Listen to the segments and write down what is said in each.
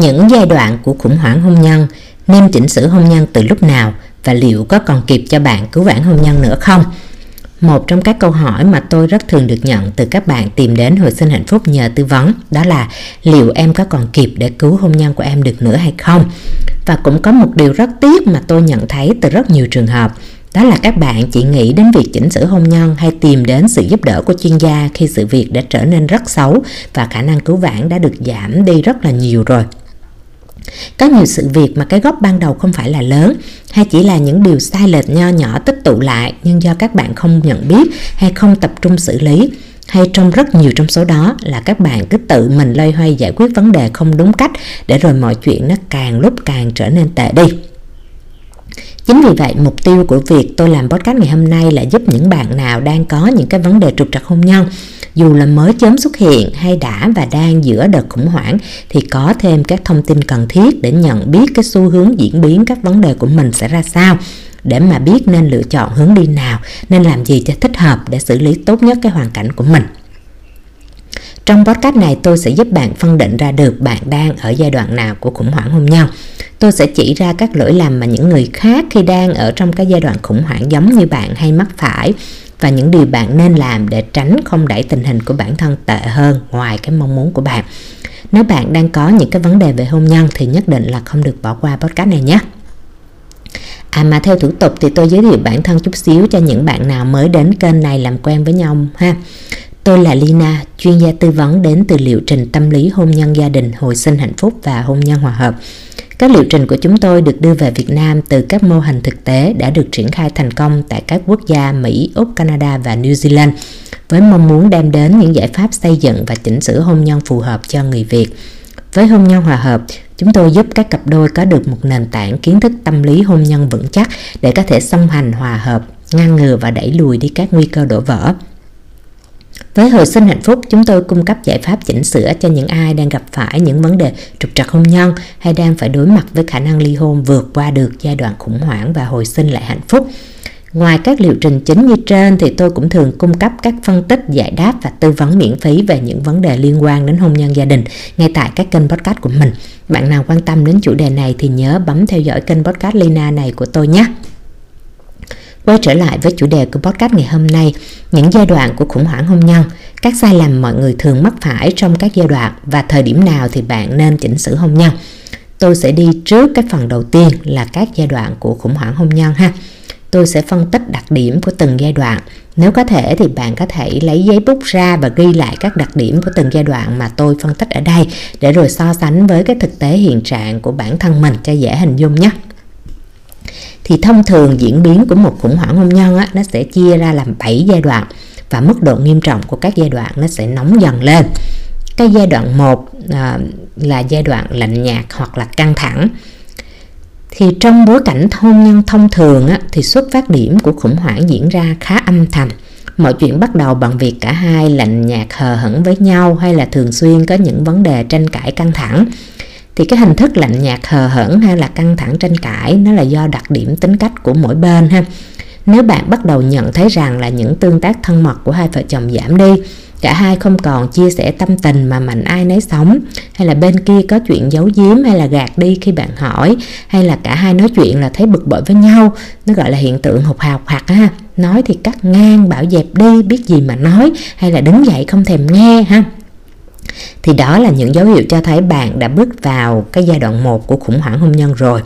những giai đoạn của khủng hoảng hôn nhân nên chỉnh sửa hôn nhân từ lúc nào và liệu có còn kịp cho bạn cứu vãn hôn nhân nữa không? Một trong các câu hỏi mà tôi rất thường được nhận từ các bạn tìm đến hồi sinh hạnh phúc nhờ tư vấn đó là liệu em có còn kịp để cứu hôn nhân của em được nữa hay không? Và cũng có một điều rất tiếc mà tôi nhận thấy từ rất nhiều trường hợp, đó là các bạn chỉ nghĩ đến việc chỉnh sửa hôn nhân hay tìm đến sự giúp đỡ của chuyên gia khi sự việc đã trở nên rất xấu và khả năng cứu vãn đã được giảm đi rất là nhiều rồi có nhiều sự việc mà cái gốc ban đầu không phải là lớn hay chỉ là những điều sai lệch nho nhỏ tích tụ lại nhưng do các bạn không nhận biết hay không tập trung xử lý hay trong rất nhiều trong số đó là các bạn cứ tự mình loay hoay giải quyết vấn đề không đúng cách để rồi mọi chuyện nó càng lúc càng trở nên tệ đi. Chính vì vậy, mục tiêu của việc tôi làm podcast ngày hôm nay là giúp những bạn nào đang có những cái vấn đề trục trặc hôn nhân, dù là mới chớm xuất hiện hay đã và đang giữa đợt khủng hoảng thì có thêm các thông tin cần thiết để nhận biết cái xu hướng diễn biến các vấn đề của mình sẽ ra sao để mà biết nên lựa chọn hướng đi nào, nên làm gì cho thích hợp để xử lý tốt nhất cái hoàn cảnh của mình. Trong podcast này tôi sẽ giúp bạn phân định ra được bạn đang ở giai đoạn nào của khủng hoảng hôn nhân. Tôi sẽ chỉ ra các lỗi lầm mà những người khác khi đang ở trong cái giai đoạn khủng hoảng giống như bạn hay mắc phải và những điều bạn nên làm để tránh không đẩy tình hình của bản thân tệ hơn ngoài cái mong muốn của bạn. Nếu bạn đang có những cái vấn đề về hôn nhân thì nhất định là không được bỏ qua podcast này nhé. À mà theo thủ tục thì tôi giới thiệu bản thân chút xíu cho những bạn nào mới đến kênh này làm quen với nhau ha. Tôi là Lina, chuyên gia tư vấn đến từ liệu trình tâm lý hôn nhân gia đình, hồi sinh hạnh phúc và hôn nhân hòa hợp. Các liệu trình của chúng tôi được đưa về Việt Nam từ các mô hình thực tế đã được triển khai thành công tại các quốc gia Mỹ, Úc, Canada và New Zealand với mong muốn đem đến những giải pháp xây dựng và chỉnh sửa hôn nhân phù hợp cho người Việt. Với hôn nhân hòa hợp, chúng tôi giúp các cặp đôi có được một nền tảng kiến thức tâm lý hôn nhân vững chắc để có thể song hành hòa hợp, ngăn ngừa và đẩy lùi đi các nguy cơ đổ vỡ. Với hồi sinh hạnh phúc, chúng tôi cung cấp giải pháp chỉnh sửa cho những ai đang gặp phải những vấn đề trục trặc hôn nhân hay đang phải đối mặt với khả năng ly hôn vượt qua được giai đoạn khủng hoảng và hồi sinh lại hạnh phúc. Ngoài các liệu trình chính như trên thì tôi cũng thường cung cấp các phân tích, giải đáp và tư vấn miễn phí về những vấn đề liên quan đến hôn nhân gia đình ngay tại các kênh podcast của mình. Bạn nào quan tâm đến chủ đề này thì nhớ bấm theo dõi kênh podcast Lina này của tôi nhé. Quay trở lại với chủ đề của podcast ngày hôm nay, những giai đoạn của khủng hoảng hôn nhân, các sai lầm mọi người thường mắc phải trong các giai đoạn và thời điểm nào thì bạn nên chỉnh sửa hôn nhân. Tôi sẽ đi trước cái phần đầu tiên là các giai đoạn của khủng hoảng hôn nhân ha. Tôi sẽ phân tích đặc điểm của từng giai đoạn. Nếu có thể thì bạn có thể lấy giấy bút ra và ghi lại các đặc điểm của từng giai đoạn mà tôi phân tích ở đây để rồi so sánh với cái thực tế hiện trạng của bản thân mình cho dễ hình dung nhé thì thông thường diễn biến của một khủng hoảng hôn nhân á, nó sẽ chia ra làm 7 giai đoạn và mức độ nghiêm trọng của các giai đoạn nó sẽ nóng dần lên. Cái giai đoạn 1 à, là giai đoạn lạnh nhạt hoặc là căng thẳng. Thì trong bối cảnh hôn nhân thông thường á, thì xuất phát điểm của khủng hoảng diễn ra khá âm thầm. Mọi chuyện bắt đầu bằng việc cả hai lạnh nhạt hờ hững với nhau hay là thường xuyên có những vấn đề tranh cãi căng thẳng thì cái hình thức lạnh nhạt hờ hững hay là căng thẳng tranh cãi, nó là do đặc điểm tính cách của mỗi bên ha. Nếu bạn bắt đầu nhận thấy rằng là những tương tác thân mật của hai vợ chồng giảm đi, cả hai không còn chia sẻ tâm tình mà mạnh ai nấy sống, hay là bên kia có chuyện giấu giếm hay là gạt đi khi bạn hỏi, hay là cả hai nói chuyện là thấy bực bội với nhau, nó gọi là hiện tượng hụt hào hoặc ha. Nói thì cắt ngang, bảo dẹp đi, biết gì mà nói, hay là đứng dậy không thèm nghe ha thì đó là những dấu hiệu cho thấy bạn đã bước vào cái giai đoạn 1 của khủng hoảng hôn nhân rồi.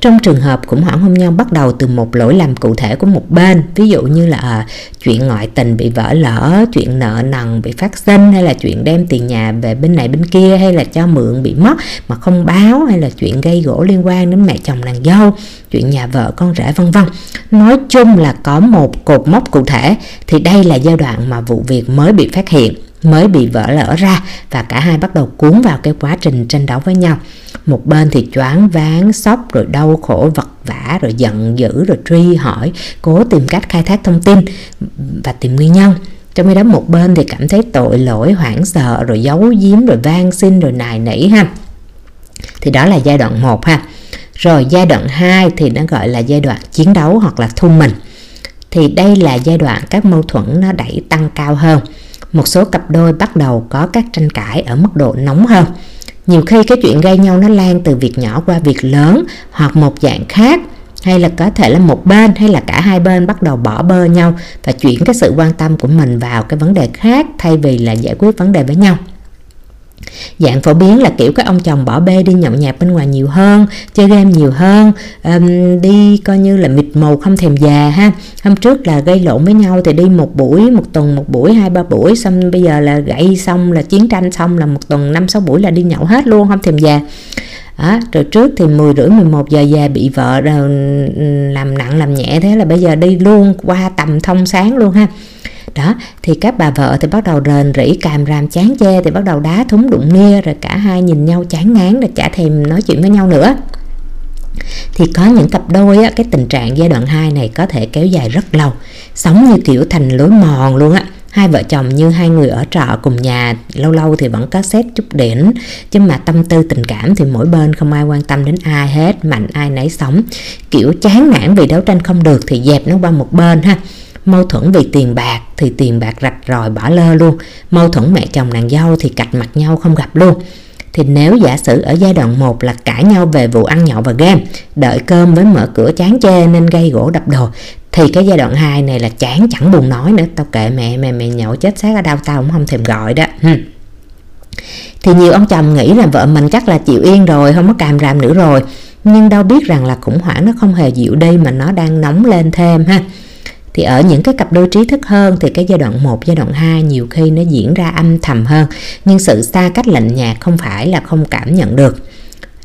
Trong trường hợp khủng hoảng hôn nhân bắt đầu từ một lỗi lầm cụ thể của một bên, ví dụ như là à, chuyện ngoại tình bị vỡ lỡ, chuyện nợ nần bị phát sinh hay là chuyện đem tiền nhà về bên này bên kia hay là cho mượn bị mất mà không báo hay là chuyện gây gỗ liên quan đến mẹ chồng nàng dâu, chuyện nhà vợ con rể vân vân. Nói chung là có một cột mốc cụ thể thì đây là giai đoạn mà vụ việc mới bị phát hiện mới bị vỡ lỡ ra và cả hai bắt đầu cuốn vào cái quá trình tranh đấu với nhau. Một bên thì choáng váng, sốc, rồi đau khổ, vật vã rồi giận dữ, rồi truy hỏi, cố tìm cách khai thác thông tin và tìm nguyên nhân. Trong khi đó, một bên thì cảm thấy tội lỗi, hoảng sợ, rồi giấu giếm, rồi van xin, rồi nài nỉ ha. Thì đó là giai đoạn 1 ha. Rồi giai đoạn 2 thì nó gọi là giai đoạn chiến đấu hoặc là thu mình. Thì đây là giai đoạn các mâu thuẫn nó đẩy tăng cao hơn một số cặp đôi bắt đầu có các tranh cãi ở mức độ nóng hơn. Nhiều khi cái chuyện gây nhau nó lan từ việc nhỏ qua việc lớn hoặc một dạng khác, hay là có thể là một bên, hay là cả hai bên bắt đầu bỏ bơ nhau và chuyển cái sự quan tâm của mình vào cái vấn đề khác thay vì là giải quyết vấn đề với nhau dạng phổ biến là kiểu các ông chồng bỏ bê đi nhậu nhạt bên ngoài nhiều hơn chơi game nhiều hơn um, đi coi như là mịt mù không thèm già ha. Hôm trước là gây lộn với nhau thì đi một buổi một tuần một buổi hai ba buổi xong bây giờ là gãy xong là chiến tranh xong là một tuần năm sáu buổi là đi nhậu hết luôn không thèm già. À, rồi trước thì 10 rưỡi 11 giờ về bị vợ làm nặng làm nhẹ thế là bây giờ đi luôn qua tầm thông sáng luôn ha đó thì các bà vợ thì bắt đầu rền rỉ càm ràm chán chê thì bắt đầu đá thúng đụng nia rồi cả hai nhìn nhau chán ngán rồi chả thèm nói chuyện với nhau nữa. Thì có những cặp đôi á, cái tình trạng giai đoạn 2 này có thể kéo dài rất lâu sống như kiểu thành lối mòn luôn á. Hai vợ chồng như hai người ở trọ cùng nhà lâu lâu thì vẫn có xét chút điểm chứ mà tâm tư tình cảm thì mỗi bên không ai quan tâm đến ai hết mạnh ai nấy sống. Kiểu chán nản vì đấu tranh không được thì dẹp nó qua một bên ha mâu thuẫn vì tiền bạc thì tiền bạc rạch ròi bỏ lơ luôn. Mâu thuẫn mẹ chồng nàng dâu thì cạch mặt nhau không gặp luôn. Thì nếu giả sử ở giai đoạn 1 là cãi nhau về vụ ăn nhậu và game, đợi cơm với mở cửa chán chê nên gây gỗ đập đồ, thì cái giai đoạn 2 này là chán chẳng buồn nói nữa. Tao kệ mẹ mẹ mẹ nhậu chết xác ở đâu, tao cũng không thèm gọi đó. Thì nhiều ông chồng nghĩ là vợ mình chắc là chịu yên rồi, không có càm ràm nữa rồi. Nhưng đâu biết rằng là khủng hoảng nó không hề dịu đi mà nó đang nóng lên thêm ha thì ở những cái cặp đôi trí thức hơn thì cái giai đoạn 1, giai đoạn 2 nhiều khi nó diễn ra âm thầm hơn. Nhưng sự xa cách lạnh nhạt không phải là không cảm nhận được.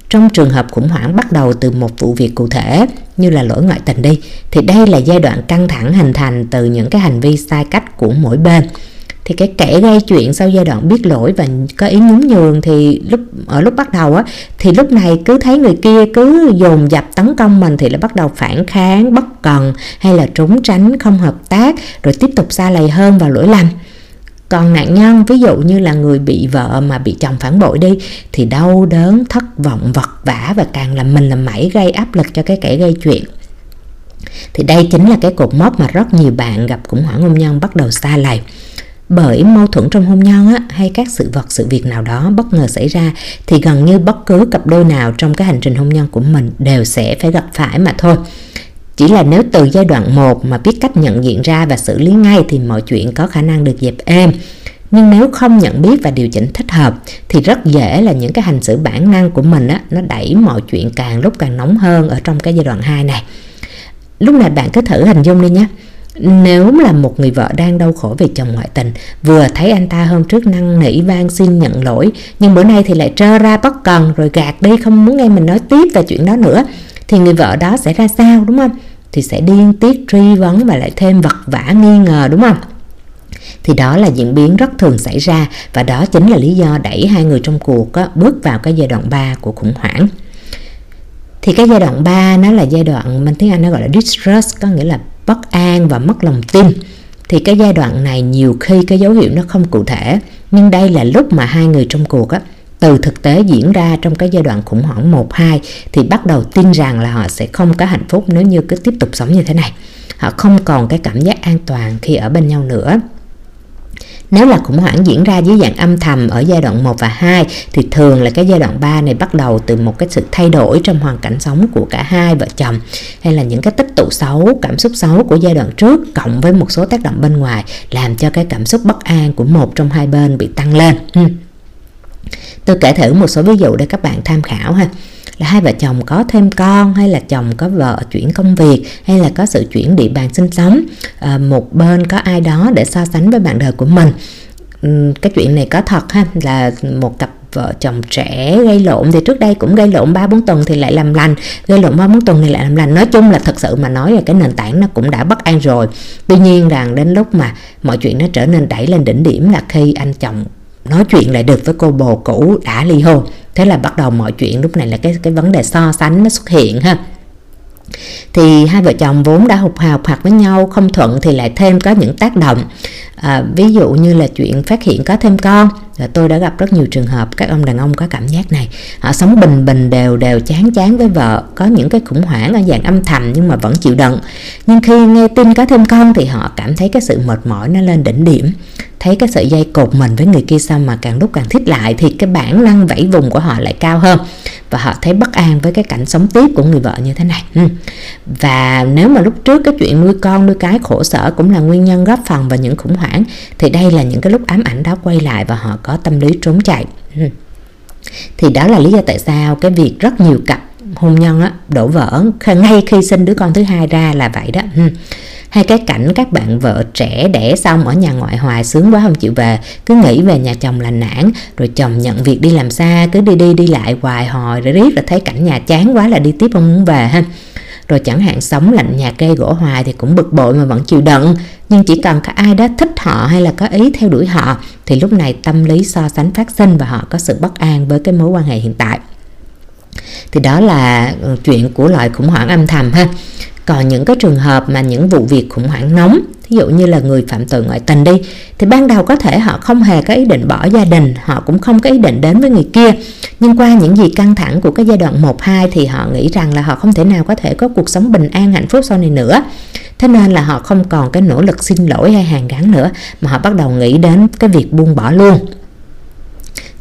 Trong trường hợp khủng hoảng bắt đầu từ một vụ việc cụ thể như là lỗi ngoại tình đi thì đây là giai đoạn căng thẳng hình thành từ những cái hành vi sai cách của mỗi bên thì cái kẻ gây chuyện sau giai đoạn biết lỗi và có ý nhún nhường thì lúc, ở lúc bắt đầu á, thì lúc này cứ thấy người kia cứ dồn dập tấn công mình thì là bắt đầu phản kháng, bất cần hay là trốn tránh, không hợp tác, rồi tiếp tục xa lầy hơn vào lỗi lầm. Còn nạn nhân, ví dụ như là người bị vợ mà bị chồng phản bội đi, thì đau đớn, thất vọng, vật vả và càng làm mình làm mẩy gây áp lực cho cái kẻ gây chuyện. Thì đây chính là cái cột mốc mà rất nhiều bạn gặp khủng hoảng hôn nhân bắt đầu xa lầy bởi mâu thuẫn trong hôn nhân á, hay các sự vật sự việc nào đó bất ngờ xảy ra thì gần như bất cứ cặp đôi nào trong cái hành trình hôn nhân của mình đều sẽ phải gặp phải mà thôi. Chỉ là nếu từ giai đoạn 1 mà biết cách nhận diện ra và xử lý ngay thì mọi chuyện có khả năng được dẹp êm. Nhưng nếu không nhận biết và điều chỉnh thích hợp thì rất dễ là những cái hành xử bản năng của mình á, nó đẩy mọi chuyện càng lúc càng nóng hơn ở trong cái giai đoạn 2 này. Lúc này bạn cứ thử hình dung đi nhé nếu là một người vợ đang đau khổ vì chồng ngoại tình vừa thấy anh ta hôm trước năn nỉ van xin nhận lỗi nhưng bữa nay thì lại trơ ra bất cần rồi gạt đi không muốn nghe mình nói tiếp về chuyện đó nữa thì người vợ đó sẽ ra sao đúng không? Thì sẽ điên tiết truy vấn và lại thêm vật vả nghi ngờ đúng không? Thì đó là diễn biến rất thường xảy ra và đó chính là lý do đẩy hai người trong cuộc á, bước vào cái giai đoạn 3 của khủng hoảng. Thì cái giai đoạn 3 nó là giai đoạn mình tiếng Anh nó gọi là distress có nghĩa là bất an và mất lòng tin, thì cái giai đoạn này nhiều khi cái dấu hiệu nó không cụ thể nhưng đây là lúc mà hai người trong cuộc á, từ thực tế diễn ra trong cái giai đoạn khủng hoảng 1 2 thì bắt đầu tin rằng là họ sẽ không có hạnh phúc nếu như cứ tiếp tục sống như thế này. Họ không còn cái cảm giác an toàn khi ở bên nhau nữa. Nếu là khủng hoảng diễn ra dưới dạng âm thầm ở giai đoạn 1 và 2 thì thường là cái giai đoạn 3 này bắt đầu từ một cái sự thay đổi trong hoàn cảnh sống của cả hai vợ chồng hay là những cái tích tụ xấu, cảm xúc xấu của giai đoạn trước cộng với một số tác động bên ngoài làm cho cái cảm xúc bất an của một trong hai bên bị tăng lên. Tôi kể thử một số ví dụ để các bạn tham khảo ha là hai vợ chồng có thêm con hay là chồng có vợ chuyển công việc hay là có sự chuyển địa bàn sinh sống à, một bên có ai đó để so sánh với bạn đời của mình. Cái chuyện này có thật ha là một cặp vợ chồng trẻ gây lộn thì trước đây cũng gây lộn ba bốn tuần thì lại làm lành gây lộn ba bốn tuần thì lại làm lành. Nói chung là thật sự mà nói là cái nền tảng nó cũng đã bất an rồi. Tuy nhiên rằng đến lúc mà mọi chuyện nó trở nên đẩy lên đỉnh điểm là khi anh chồng nói chuyện lại được với cô bồ cũ đã ly hôn thế là bắt đầu mọi chuyện lúc này là cái cái vấn đề so sánh nó xuất hiện ha. Thì hai vợ chồng vốn đã hụt hào hoặc với nhau không thuận thì lại thêm có những tác động. À, ví dụ như là chuyện phát hiện có thêm con. Và tôi đã gặp rất nhiều trường hợp các ông đàn ông có cảm giác này. Họ sống bình bình đều đều chán chán với vợ. Có những cái khủng hoảng ở dạng âm thầm nhưng mà vẫn chịu đựng. Nhưng khi nghe tin có thêm con thì họ cảm thấy cái sự mệt mỏi nó lên đỉnh điểm thấy cái sợi dây cột mình với người kia xong mà càng lúc càng thích lại thì cái bản năng vẫy vùng của họ lại cao hơn. Và họ thấy bất an với cái cảnh sống tiếp của người vợ như thế này. Ừ. Và nếu mà lúc trước cái chuyện nuôi con nuôi cái khổ sở cũng là nguyên nhân góp phần vào những khủng hoảng thì đây là những cái lúc ám ảnh đó quay lại và họ có tâm lý trốn chạy. Ừ. Thì đó là lý do tại sao cái việc rất nhiều cặp hôn nhân á, đổ vỡ ngay khi sinh đứa con thứ hai ra là vậy đó. Ừ hay cái cảnh các bạn vợ trẻ đẻ xong ở nhà ngoại hoài sướng quá không chịu về. Cứ nghĩ về nhà chồng là nản, rồi chồng nhận việc đi làm xa, cứ đi đi đi lại hoài hồi, rồi riết là thấy cảnh nhà chán quá là đi tiếp không muốn về ha. Rồi chẳng hạn sống lạnh nhà cây gỗ hoài thì cũng bực bội mà vẫn chịu đựng. Nhưng chỉ cần có ai đó thích họ hay là có ý theo đuổi họ, thì lúc này tâm lý so sánh phát sinh và họ có sự bất an với cái mối quan hệ hiện tại. Thì đó là ừ, chuyện của loại khủng hoảng âm thầm ha còn những cái trường hợp mà những vụ việc khủng hoảng nóng ví dụ như là người phạm tội ngoại tình đi, thì ban đầu có thể họ không hề có ý định bỏ gia đình, họ cũng không có ý định đến với người kia. Nhưng qua những gì căng thẳng của cái giai đoạn 1 2 thì họ nghĩ rằng là họ không thể nào có thể có cuộc sống bình an, hạnh phúc sau này nữa. Thế nên là họ không còn cái nỗ lực xin lỗi hay hàn gắn nữa, mà họ bắt đầu nghĩ đến cái việc buông bỏ luôn.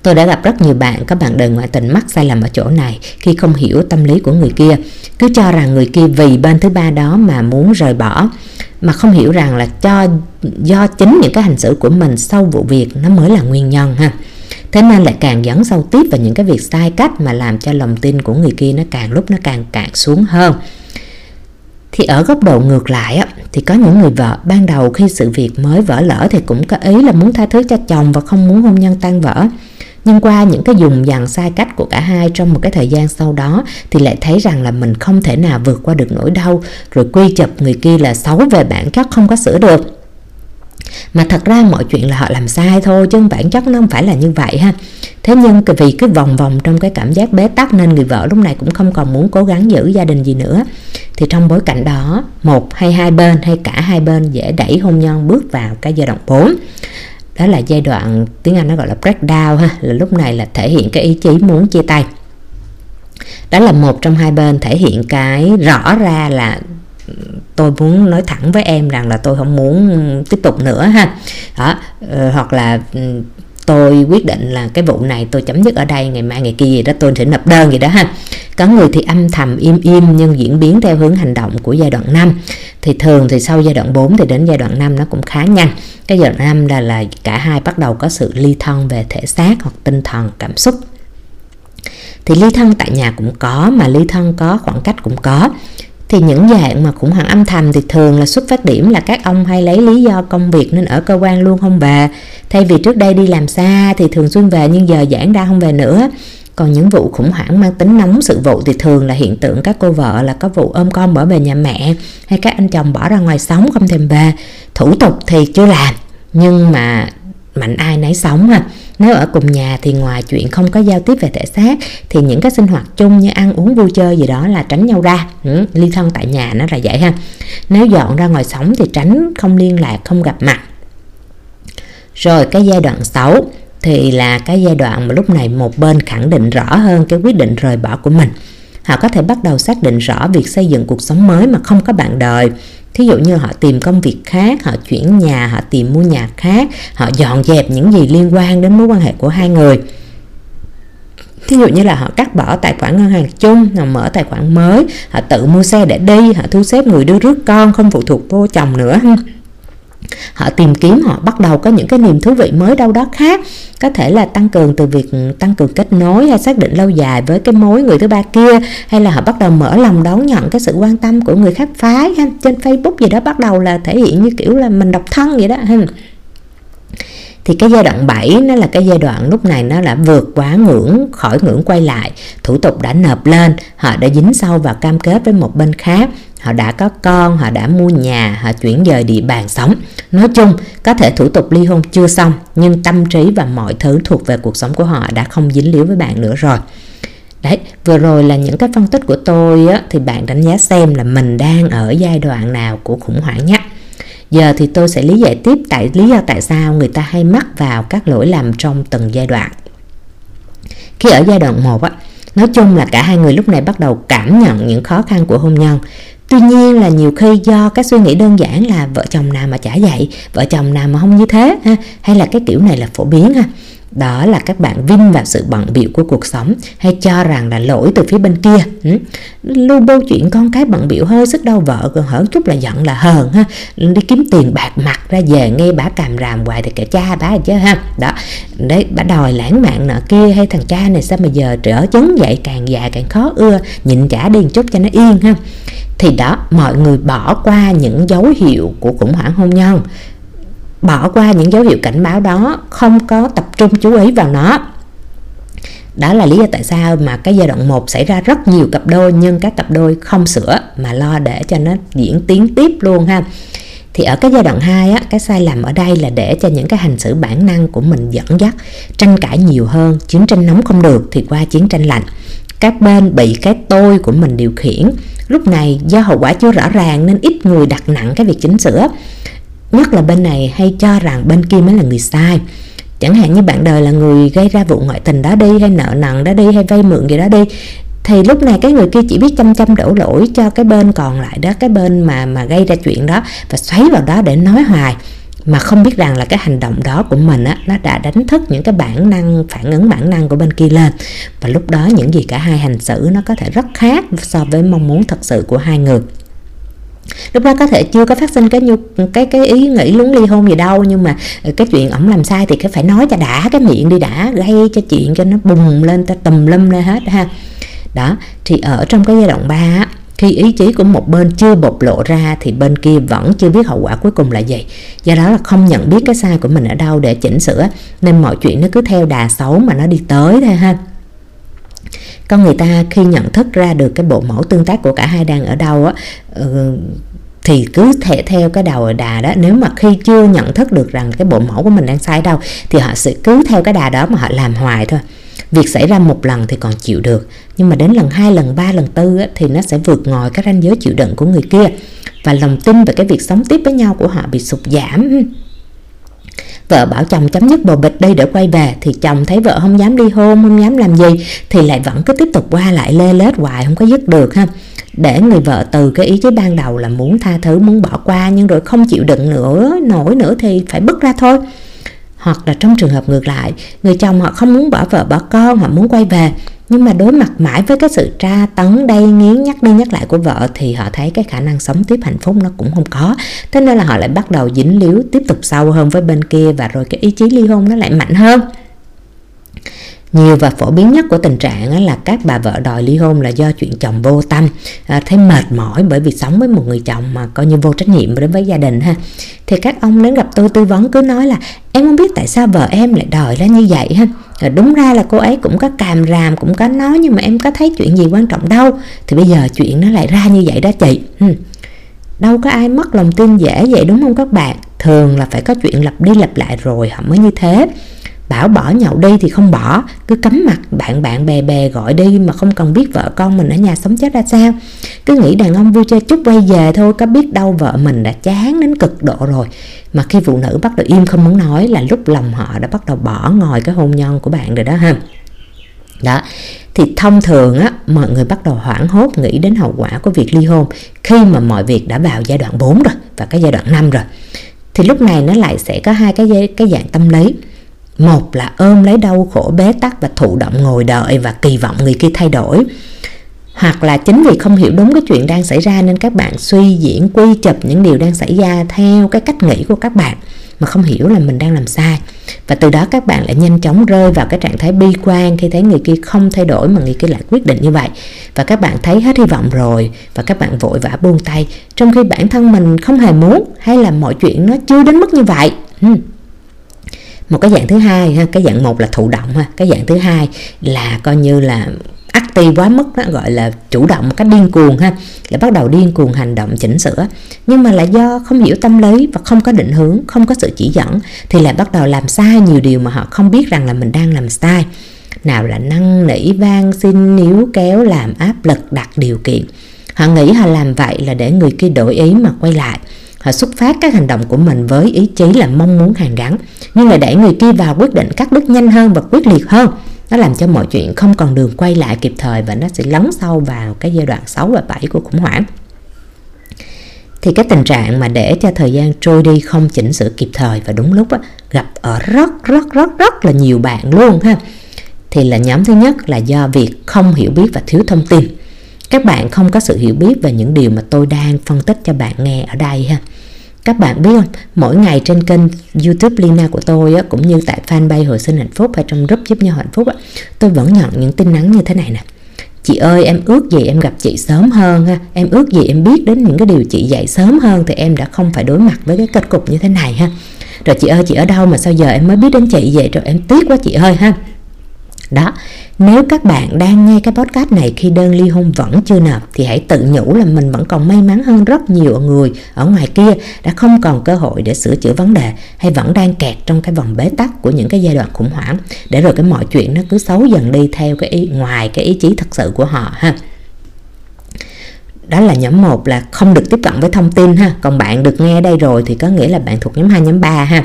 Tôi đã gặp rất nhiều bạn, các bạn đời ngoại tình mắc sai lầm ở chỗ này khi không hiểu tâm lý của người kia. Cứ cho rằng người kia vì bên thứ ba đó mà muốn rời bỏ, mà không hiểu rằng là cho do chính những cái hành xử của mình sau vụ việc nó mới là nguyên nhân ha. Thế nên lại càng dẫn sâu tiếp vào những cái việc sai cách mà làm cho lòng tin của người kia nó càng lúc nó càng cạn xuống hơn. Thì ở góc độ ngược lại á, thì có những người vợ ban đầu khi sự việc mới vỡ lỡ thì cũng có ý là muốn tha thứ cho chồng và không muốn hôn nhân tan vỡ nhưng qua những cái dùng dằn sai cách của cả hai trong một cái thời gian sau đó, thì lại thấy rằng là mình không thể nào vượt qua được nỗi đau, rồi quy chụp người kia là xấu về bản chất không có sửa được. Mà thật ra mọi chuyện là họ làm sai thôi, chứ bản chất nó không phải là như vậy ha. Thế nhưng vì cái vòng vòng trong cái cảm giác bế tắc nên người vợ lúc này cũng không còn muốn cố gắng giữ gia đình gì nữa. Thì trong bối cảnh đó, một hay hai bên hay cả hai bên dễ đẩy hôn nhân bước vào cái giai đoạn 4 đó là giai đoạn tiếng Anh nó gọi là breakdown ha, là lúc này là thể hiện cái ý chí muốn chia tay. Đó là một trong hai bên thể hiện cái rõ ra là tôi muốn nói thẳng với em rằng là tôi không muốn tiếp tục nữa ha. Đó ờ, hoặc là ừ, tôi quyết định là cái vụ này tôi chấm dứt ở đây, ngày mai ngày kia gì đó tôi sẽ nộp đơn gì đó ha. Có người thì âm thầm, im im nhưng diễn biến theo hướng hành động của giai đoạn 5 thì thường thì sau giai đoạn 4 thì đến giai đoạn 5 nó cũng khá nhanh. Cái giai đoạn 5 là là cả hai bắt đầu có sự ly thân về thể xác hoặc tinh thần, cảm xúc. Thì ly thân tại nhà cũng có mà ly thân có, khoảng cách cũng có thì những dạng mà khủng hoảng âm thầm thì thường là xuất phát điểm là các ông hay lấy lý do công việc nên ở cơ quan luôn không về. Thay vì trước đây đi làm xa thì thường xuyên về nhưng giờ giãn ra không về nữa. Còn những vụ khủng hoảng mang tính nóng sự vụ thì thường là hiện tượng các cô vợ là có vụ ôm con bỏ về nhà mẹ hay các anh chồng bỏ ra ngoài sống không thèm về. Thủ tục thì chưa làm, nhưng mà mạnh ai nấy sống ha nếu ở cùng nhà thì ngoài chuyện không có giao tiếp về thể xác thì những cái sinh hoạt chung như ăn uống vui chơi gì đó là tránh nhau ra. Ừ, ly thân tại nhà nó là vậy ha. Nếu dọn ra ngoài sống thì tránh không liên lạc không gặp mặt. Rồi cái giai đoạn 6 thì là cái giai đoạn mà lúc này một bên khẳng định rõ hơn cái quyết định rời bỏ của mình họ có thể bắt đầu xác định rõ việc xây dựng cuộc sống mới mà không có bạn đời. Thí dụ như họ tìm công việc khác, họ chuyển nhà, họ tìm mua nhà khác, họ dọn dẹp những gì liên quan đến mối quan hệ của hai người. Thí dụ như là họ cắt bỏ tài khoản ngân hàng chung, họ mở tài khoản mới, họ tự mua xe để đi, họ thu xếp người đưa rước con, không phụ thuộc vô chồng nữa họ tìm kiếm, họ bắt đầu có những cái niềm thú vị mới đâu đó khác. Có thể là tăng cường từ việc ừ, tăng cường kết nối hay xác định lâu dài với cái mối người thứ ba kia, hay là họ bắt đầu mở lòng đón nhận cái sự quan tâm của người khác phái, ha, trên facebook gì đó bắt đầu là thể hiện như kiểu là mình độc thân vậy đó, ha. Thì cái giai đoạn 7 nó là cái giai đoạn lúc này nó đã vượt quá ngưỡng, khỏi ngưỡng quay lại. Thủ tục đã nộp lên, họ đã dính sâu và cam kết với một bên khác họ đã có con họ đã mua nhà họ chuyển dời địa bàn sống. Nói chung có thể thủ tục ly hôn chưa xong nhưng tâm trí và mọi thứ thuộc về cuộc sống của họ đã không dính líu với bạn nữa rồi. Đấy vừa rồi là những cái phân tích của tôi á, thì bạn đánh giá xem là mình đang ở giai đoạn nào của khủng hoảng nhé. Giờ thì tôi sẽ lý giải tiếp tại lý do tại sao người ta hay mắc vào các lỗi lầm trong từng giai đoạn. Khi ở giai đoạn 1 á nói chung là cả hai người lúc này bắt đầu cảm nhận những khó khăn của hôn nhân tuy nhiên là nhiều khi do cái suy nghĩ đơn giản là vợ chồng nào mà chả vậy vợ chồng nào mà không như thế, ha, hay là cái kiểu này là phổ biến, ha đó là các bạn vinh vào sự bận bịu của cuộc sống hay cho rằng là lỗi từ phía bên kia. Ừ. lưu bô chuyện con cái bận bịu hơi sức đau vợ, còn hở chút là giận là hờn ha. Đi kiếm tiền bạc mặt ra về, nghe bà càm ràm hoài thì kẻ cha bà chứ ha. Đó. Đấy, bà đòi lãng mạn nọ kia hay thằng cha này sao mà giờ trở chấn vậy càng già càng khó ưa, nhịn trả đi chút cho nó yên ha. Thì đó, mọi người bỏ qua những dấu hiệu của khủng hoảng hôn nhân bỏ qua những dấu hiệu cảnh báo đó không có tập trung chú ý vào nó. Đó là lý do tại sao mà cái giai đoạn 1 xảy ra rất nhiều cặp đôi nhưng các cặp đôi không sửa mà lo để cho nó diễn tiến tiếp luôn ha. Thì ở cái giai đoạn 2 á, cái sai lầm ở đây là để cho những cái hành xử bản năng của mình dẫn dắt tranh cãi nhiều hơn chiến tranh nóng không được thì qua chiến tranh lạnh. Các bên bị cái tôi của mình điều khiển. Lúc này do hậu quả chưa rõ ràng nên ít người đặt nặng cái việc chỉnh sửa nhất là bên này hay cho rằng bên kia mới là người sai. Chẳng hạn như bạn đời là người gây ra vụ ngoại tình đó đi hay nợ nần đó đi, hay vay mượn gì đó đi, thì lúc này cái người kia chỉ biết chăm chăm đổ lỗi cho cái bên còn lại đó, cái bên mà mà gây ra chuyện đó, và xoáy vào đó để nói hoài. Mà không biết rằng là cái hành động đó của mình á, nó đã đánh thức những cái bản năng, phản ứng bản năng của bên kia lên. Và lúc đó những gì cả hai hành xử nó có thể rất khác so với mong muốn thật sự của hai người lúc đó có thể chưa có phát sinh cái nhu cái cái ý nghĩ muốn ly hôn gì đâu, nhưng mà ờ, cái chuyện ổng làm sai thì cái phải nói cho đã, cái miệng đi đã, gây cho chuyện cho nó bùng lên, ta tùm lum lên hết ha. Đó, thì ở trong cái giai đoạn 3 khi ý chí của một bên chưa bộc lộ ra thì bên kia vẫn chưa biết hậu quả cuối cùng là gì. Do đó là không nhận biết cái sai của mình ở đâu để chỉnh sửa, nên mọi chuyện nó cứ theo đà xấu mà nó đi tới thôi ha con người ta khi nhận thức ra được cái bộ mẫu tương tác của cả hai đang ở đâu á ờ, thì cứ thể theo cái đầu đà đó. Nếu mà khi chưa nhận thức được rằng cái bộ mẫu của mình đang sai đâu thì họ sẽ cứ theo cái đà đó mà họ làm hoài thôi. Việc xảy ra một lần thì còn chịu được nhưng mà đến lần hai lần ba lần tư á, thì nó sẽ vượt ngoài cái ranh giới chịu đựng của người kia. Và lòng tin về cái việc sống tiếp với nhau của họ bị sụt giảm vợ bảo chồng chấm dứt bồ bịch đi để quay về, thì chồng thấy vợ không dám đi hôn, không dám làm gì, thì lại vẫn cứ tiếp tục qua lại lê lết hoài, không có dứt được ha. Để người vợ từ cái ý chí ban đầu là muốn tha thứ, muốn bỏ qua, nhưng rồi không chịu đựng nữa, nổi nữa thì phải bứt ra thôi. Hoặc là trong trường hợp ngược lại, người chồng họ không muốn bỏ vợ bỏ con, họ muốn quay về nhưng mà đối mặt mãi với cái sự tra tấn đầy nghiến nhắc, đi nhắc lại của vợ thì họ thấy cái khả năng sống tiếp hạnh phúc nó cũng không có. Thế nên là họ lại bắt đầu dính líu tiếp tục sâu hơn với bên kia và rồi cái ý chí ly hôn nó lại mạnh hơn nhiều và phổ biến nhất của tình trạng là các bà vợ đòi ly hôn là do chuyện chồng vô tâm. À, thấy mệt mỏi bởi vì sống với một người chồng mà coi như vô trách nhiệm đối với gia đình ha. Thì các ông đến gặp tôi tư vấn, cứ nói là, em không biết tại sao vợ em lại đòi ra như vậy ha. Đúng ra là cô ấy cũng có càm ràm, cũng có nói nhưng mà em có thấy chuyện gì quan trọng đâu. Thì bây giờ chuyện nó lại ra như vậy đó chị. Ừ. Đâu có ai mất lòng tin dễ vậy đúng không các bạn? Thường là phải có chuyện lặp đi lặp lại rồi họ mới như thế bảo bỏ nhậu đi thì không bỏ. Cứ cấm mặt, bạn bạn, bè bè gọi đi mà không cần biết vợ con mình ở nhà sống chết ra sao. Cứ nghĩ đàn ông vui chơi chút quay về thôi, có biết đâu vợ mình đã chán đến cực độ rồi. Mà khi phụ nữ bắt đầu im không muốn nói là lúc lòng họ đã bắt đầu bỏ ngồi cái hôn nhân của bạn rồi đó ha. Đó. Thì thông thường á, mọi người bắt đầu hoảng hốt nghĩ đến hậu quả của việc ly hôn khi mà mọi việc đã vào giai đoạn 4 rồi và cái giai đoạn 5 rồi. Thì lúc này nó lại sẽ có hai cái cái dạng tâm lý một là ôm lấy đau khổ bế tắc và thụ động ngồi đợi và kỳ vọng người kia thay đổi. Hoặc là chính vì không hiểu đúng cái chuyện đang xảy ra nên các bạn suy diễn, quy chụp những điều đang xảy ra theo cái cách nghĩ của các bạn mà không hiểu là mình đang làm sai. Và từ đó các bạn lại nhanh chóng rơi vào cái trạng thái bi quan khi thấy người kia không thay đổi mà người kia lại quyết định như vậy. Và các bạn thấy hết hy vọng rồi và các bạn vội vã buông tay. Trong khi bản thân mình không hề muốn hay là mọi chuyện nó chưa đến mức như vậy. Hmm một cái dạng thứ hai ha cái dạng một là thụ động ha cái dạng thứ hai là coi như là active quá mức đó, gọi là chủ động một cách điên cuồng ha là bắt đầu điên cuồng hành động chỉnh sửa. Nhưng mà là do không hiểu tâm lý và không có định hướng không có sự chỉ dẫn thì lại bắt đầu làm sai nhiều điều mà họ không biết rằng là mình đang làm sai. Nào là năn nỉ van xin níu kéo làm áp lực đặt điều kiện. Họ nghĩ họ làm vậy là để người kia đổi ý mà quay lại họ xuất phát các hành động của mình với ý chí là mong muốn hàn gắn. Nhưng là đẩy người kia vào quyết định cắt đứt nhanh hơn và quyết liệt hơn nó làm cho mọi chuyện không còn đường quay lại kịp thời và nó sẽ lấn sâu vào cái giai đoạn 6 và 7 của khủng hoảng. Thì cái tình trạng mà để cho thời gian trôi đi không chỉnh sửa kịp thời và đúng lúc á, gặp ở rất rất rất rất là nhiều bạn luôn ha. Thì là nhóm thứ nhất là do việc không hiểu biết và thiếu thông tin các bạn không có sự hiểu biết về những điều mà tôi đang phân tích cho bạn nghe ở đây ha. Các bạn biết không? Mỗi ngày trên kênh youtube Lina của tôi á, cũng như tại fanpage hồi sinh hạnh phúc hay trong group giúp nhau hạnh phúc á, tôi vẫn nhận những tin nhắn như thế này nè. Chị ơi em ước gì em gặp chị sớm hơn ha. Em ước gì em biết đến những cái điều chị dạy sớm hơn thì em đã không phải đối mặt với cái kết cục như thế này ha. Rồi chị ơi chị ở đâu mà sao giờ em mới biết đến chị vậy? Rồi em tiếc quá chị ơi ha đó, nếu các bạn đang nghe cái podcast này khi đơn ly hôn vẫn chưa nộp, thì hãy tự nhủ là mình vẫn còn may mắn hơn rất nhiều người ở ngoài kia đã không còn cơ hội để sửa chữa vấn đề hay vẫn đang kẹt trong cái vòng bế tắc của những cái giai đoạn khủng hoảng. Để rồi cái mọi chuyện nó cứ xấu dần đi theo cái ý, ngoài cái ý chí thật sự của họ, ha. Đó là nhóm 1 là không được tiếp cận với thông tin, ha. Còn bạn được nghe đây rồi thì có nghĩa là bạn thuộc nhóm 2 nhóm 3 ha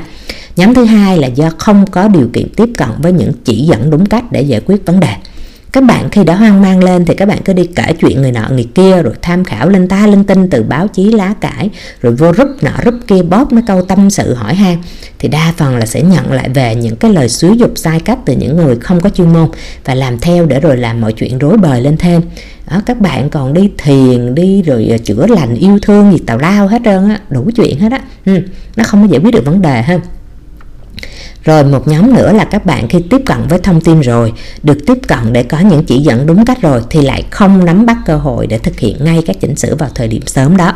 nhóm thứ hai là do không có điều kiện tiếp cận với những chỉ dẫn đúng cách để giải quyết vấn đề. Các bạn khi đã hoang mang lên thì các bạn cứ đi kể chuyện người nọ người kia rồi tham khảo linh ta linh tinh từ báo chí lá cải rồi vô rúp nọ rúp kia bóp mấy câu tâm sự hỏi han thì đa phần là sẽ nhận lại về những cái lời xúi dục sai cách từ những người không có chuyên môn và làm theo để rồi làm mọi chuyện rối bời lên thêm. Đó, các bạn còn đi thiền đi rồi ờ, chữa lành yêu thương gì tào lao hết trơn á đủ chuyện hết á. Ừ, nó không có giải quyết được vấn đề ha rồi một nhóm nữa là các bạn khi tiếp cận với thông tin rồi, được tiếp cận để có những chỉ dẫn đúng cách rồi thì lại không nắm bắt cơ hội để thực hiện ngay các chỉnh sửa vào thời điểm sớm đó.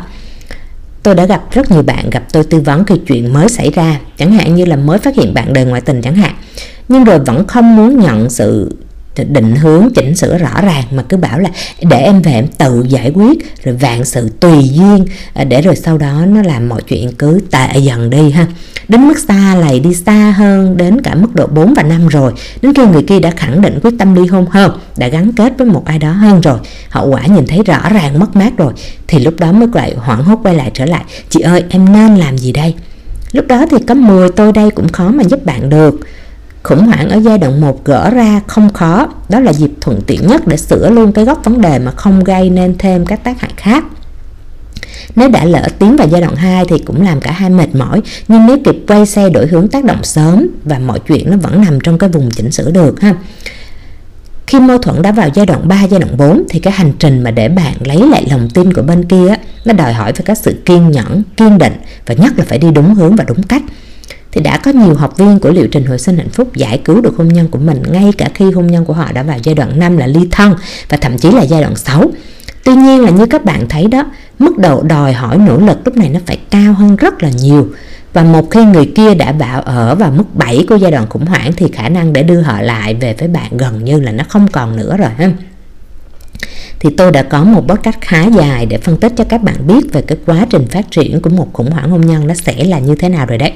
Tôi đã gặp rất nhiều bạn gặp tôi tư vấn khi chuyện mới xảy ra, chẳng hạn như là mới phát hiện bạn đời ngoại tình chẳng hạn, nhưng rồi vẫn không muốn nhận sự định hướng chỉnh sửa rõ ràng mà cứ bảo là để em về em tự giải quyết, rồi vạn sự tùy duyên à, để rồi sau đó nó làm mọi chuyện cứ tệ dần đi ha. Đến mức xa lầy đi xa hơn đến cả mức độ 4 và 5 rồi. Đến khi người kia đã khẳng định quyết tâm ly hôn hơn, đã gắn kết với một ai đó hơn rồi, hậu quả nhìn thấy rõ ràng mất mát rồi, thì lúc đó mới lại hoảng hốt quay lại trở lại. Chị ơi, em nên làm gì đây? Lúc đó thì có 10 tôi đây cũng khó mà giúp bạn được. Khủng hoảng ở giai đoạn 1 gỡ ra không khó, đó là dịp thuận tiện nhất để sửa luôn cái gốc vấn đề mà không gây nên thêm các tác hại khác. Nếu đã lỡ tiến vào giai đoạn 2 thì cũng làm cả hai mệt mỏi, nhưng nếu kịp quay xe đổi hướng tác động sớm và mọi chuyện nó vẫn nằm trong cái vùng chỉnh sửa được ha. Khi mâu thuẫn đã vào giai đoạn 3, giai đoạn 4 thì cái hành trình mà để bạn lấy lại lòng tin của bên kia nó đòi hỏi phải có sự kiên nhẫn, kiên định và nhất là phải đi đúng hướng và đúng cách thì đã có nhiều học viên của liệu trình hồi sinh hạnh phúc giải cứu được hôn nhân của mình ngay cả khi hôn nhân của họ đã vào giai đoạn 5 là ly thân và thậm chí là giai đoạn 6. Tuy nhiên là như các bạn thấy đó, mức độ đòi hỏi nỗ lực lúc này nó phải cao hơn rất là nhiều. Và một khi người kia đã bảo ở vào mức 7 của giai đoạn khủng hoảng thì khả năng để đưa họ lại về với bạn gần như là nó không còn nữa rồi ha thì tôi đã có một podcast khá dài để phân tích cho các bạn biết về cái quá trình phát triển của một khủng hoảng hôn nhân nó sẽ là như thế nào rồi đấy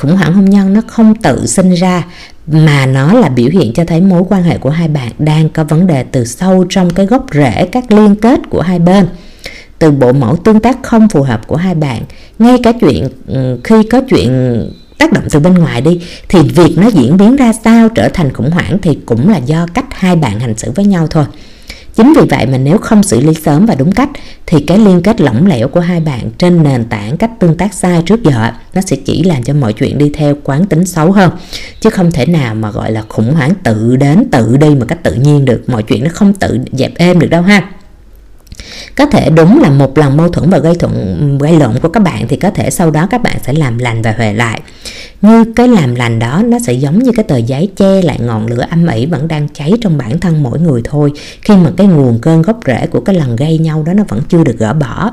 khủng hoảng hôn nhân nó không tự sinh ra, mà nó là biểu hiện cho thấy mối quan hệ của hai bạn đang có vấn đề từ sâu trong cái gốc rễ các liên kết của hai bên. Từ bộ mẫu tương tác không phù hợp của hai bạn, ngay cả chuyện ừ, khi có chuyện tác động từ bên ngoài đi, thì việc nó diễn biến ra sao trở thành khủng hoảng thì cũng là do cách hai bạn hành xử với nhau thôi. Chính vì vậy mà nếu không xử lý sớm và đúng cách, thì cái liên kết lỏng lẻo của hai bạn trên nền tảng cách tương tác sai trước giờ, nó sẽ chỉ làm cho mọi chuyện đi theo quán tính xấu hơn. Chứ không thể nào mà, gọi là, khủng hoảng tự đến tự đi một cách tự nhiên được. Mọi chuyện nó không tự dẹp êm được đâu ha có thể đúng là một lần mâu thuẫn và gây thuận, gây lộn của các bạn thì có thể sau đó các bạn sẽ làm lành và huề lại. Như cái làm lành đó, nó sẽ giống như cái tờ giấy che lại ngọn lửa âm ỉ vẫn đang cháy trong bản thân mỗi người thôi. Khi mà cái nguồn cơn gốc rễ của cái lần gây nhau đó nó vẫn chưa được gỡ bỏ.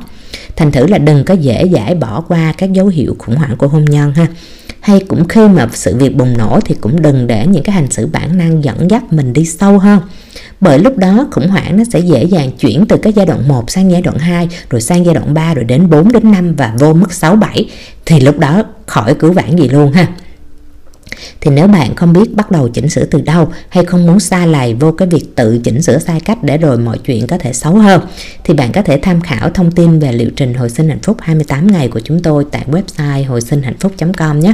Thành thử là đừng có dễ dãi bỏ qua các dấu hiệu khủng hoảng của hôn nhân ha. Hay cũng khi mà sự việc bùng nổ thì cũng đừng để những cái hành xử bản năng dẫn dắt mình đi sâu hơn bởi lúc đó khủng hoảng nó sẽ dễ dàng chuyển từ cái giai đoạn 1 sang giai đoạn 2 rồi sang giai đoạn 3 rồi đến 4 đến 5 và vô mức 6 7 thì lúc đó khỏi cứu vãn gì luôn ha thì nếu bạn không biết bắt đầu chỉnh sửa từ đâu, hay không muốn xa lầy vô cái việc tự chỉnh sửa sai cách để rồi mọi chuyện có thể xấu hơn, thì bạn có thể tham khảo thông tin về liệu trình hồi sinh hạnh phúc 28 ngày của chúng tôi tại website hồi sinh hạnh phúc.com nhé.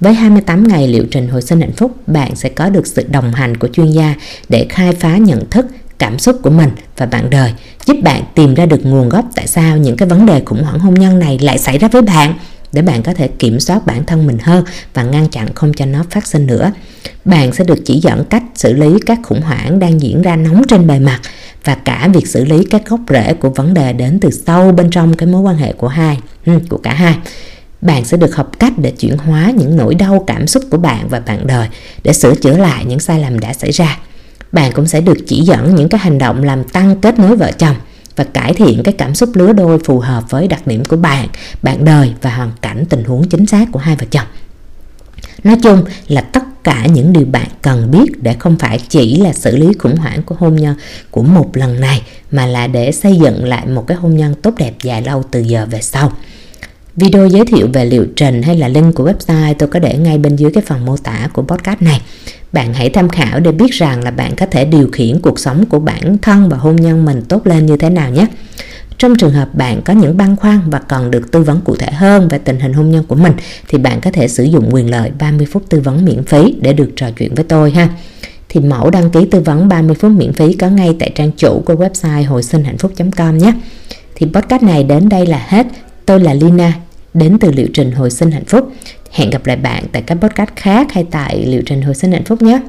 Với 28 ngày liệu trình hồi sinh hạnh phúc, bạn sẽ có được sự đồng hành của chuyên gia để khai phá nhận thức, cảm xúc của mình và bạn đời, giúp bạn tìm ra được nguồn gốc tại sao những cái vấn đề khủng hoảng hôn nhân này lại xảy ra với bạn để bạn có thể kiểm soát bản thân mình hơn và ngăn chặn không cho nó phát sinh nữa. Bạn sẽ được chỉ dẫn cách xử lý các khủng hoảng đang diễn ra nóng trên bề mặt và cả việc xử lý các gốc rễ của vấn đề đến từ sâu bên trong cái mối quan hệ của hai, ừ, của cả hai bạn sẽ được học cách để chuyển hóa những nỗi đau cảm xúc của bạn và bạn đời để sửa chữa lại những sai lầm đã xảy ra. Bạn cũng sẽ được chỉ dẫn những cái hành động làm tăng kết nối vợ chồng và cải thiện cái cảm xúc lứa đôi phù hợp với đặc điểm của bạn, bạn đời và hoàn cảnh tình huống chính xác của hai vợ chồng. Nói chung là tất cả những điều bạn cần biết để không phải chỉ là xử lý khủng hoảng của hôn nhân của một lần này mà là để xây dựng lại một cái hôn nhân tốt đẹp dài lâu từ giờ về sau. Video giới thiệu về liệu trình hay là link của website tôi có để ngay bên dưới cái phần mô tả của podcast này. Bạn hãy tham khảo để biết rằng là bạn có thể điều khiển cuộc sống của bản thân và hôn nhân mình tốt lên như thế nào nhé. Trong trường hợp bạn có những băn khoăn và cần được tư vấn cụ thể hơn về tình hình hôn nhân của mình thì bạn có thể sử dụng quyền lợi 30 phút tư vấn miễn phí để được trò chuyện với tôi ha. Thì mẫu đăng ký tư vấn 30 phút miễn phí có ngay tại trang chủ của website hồi sinh hạnh phúc.com nhé. Thì podcast này đến đây là hết. Tôi là Lina, đến từ liệu trình hồi sinh hạnh phúc. Hẹn gặp lại bạn tại các podcast khác hay tại liệu trình hồi sinh hạnh phúc nhé.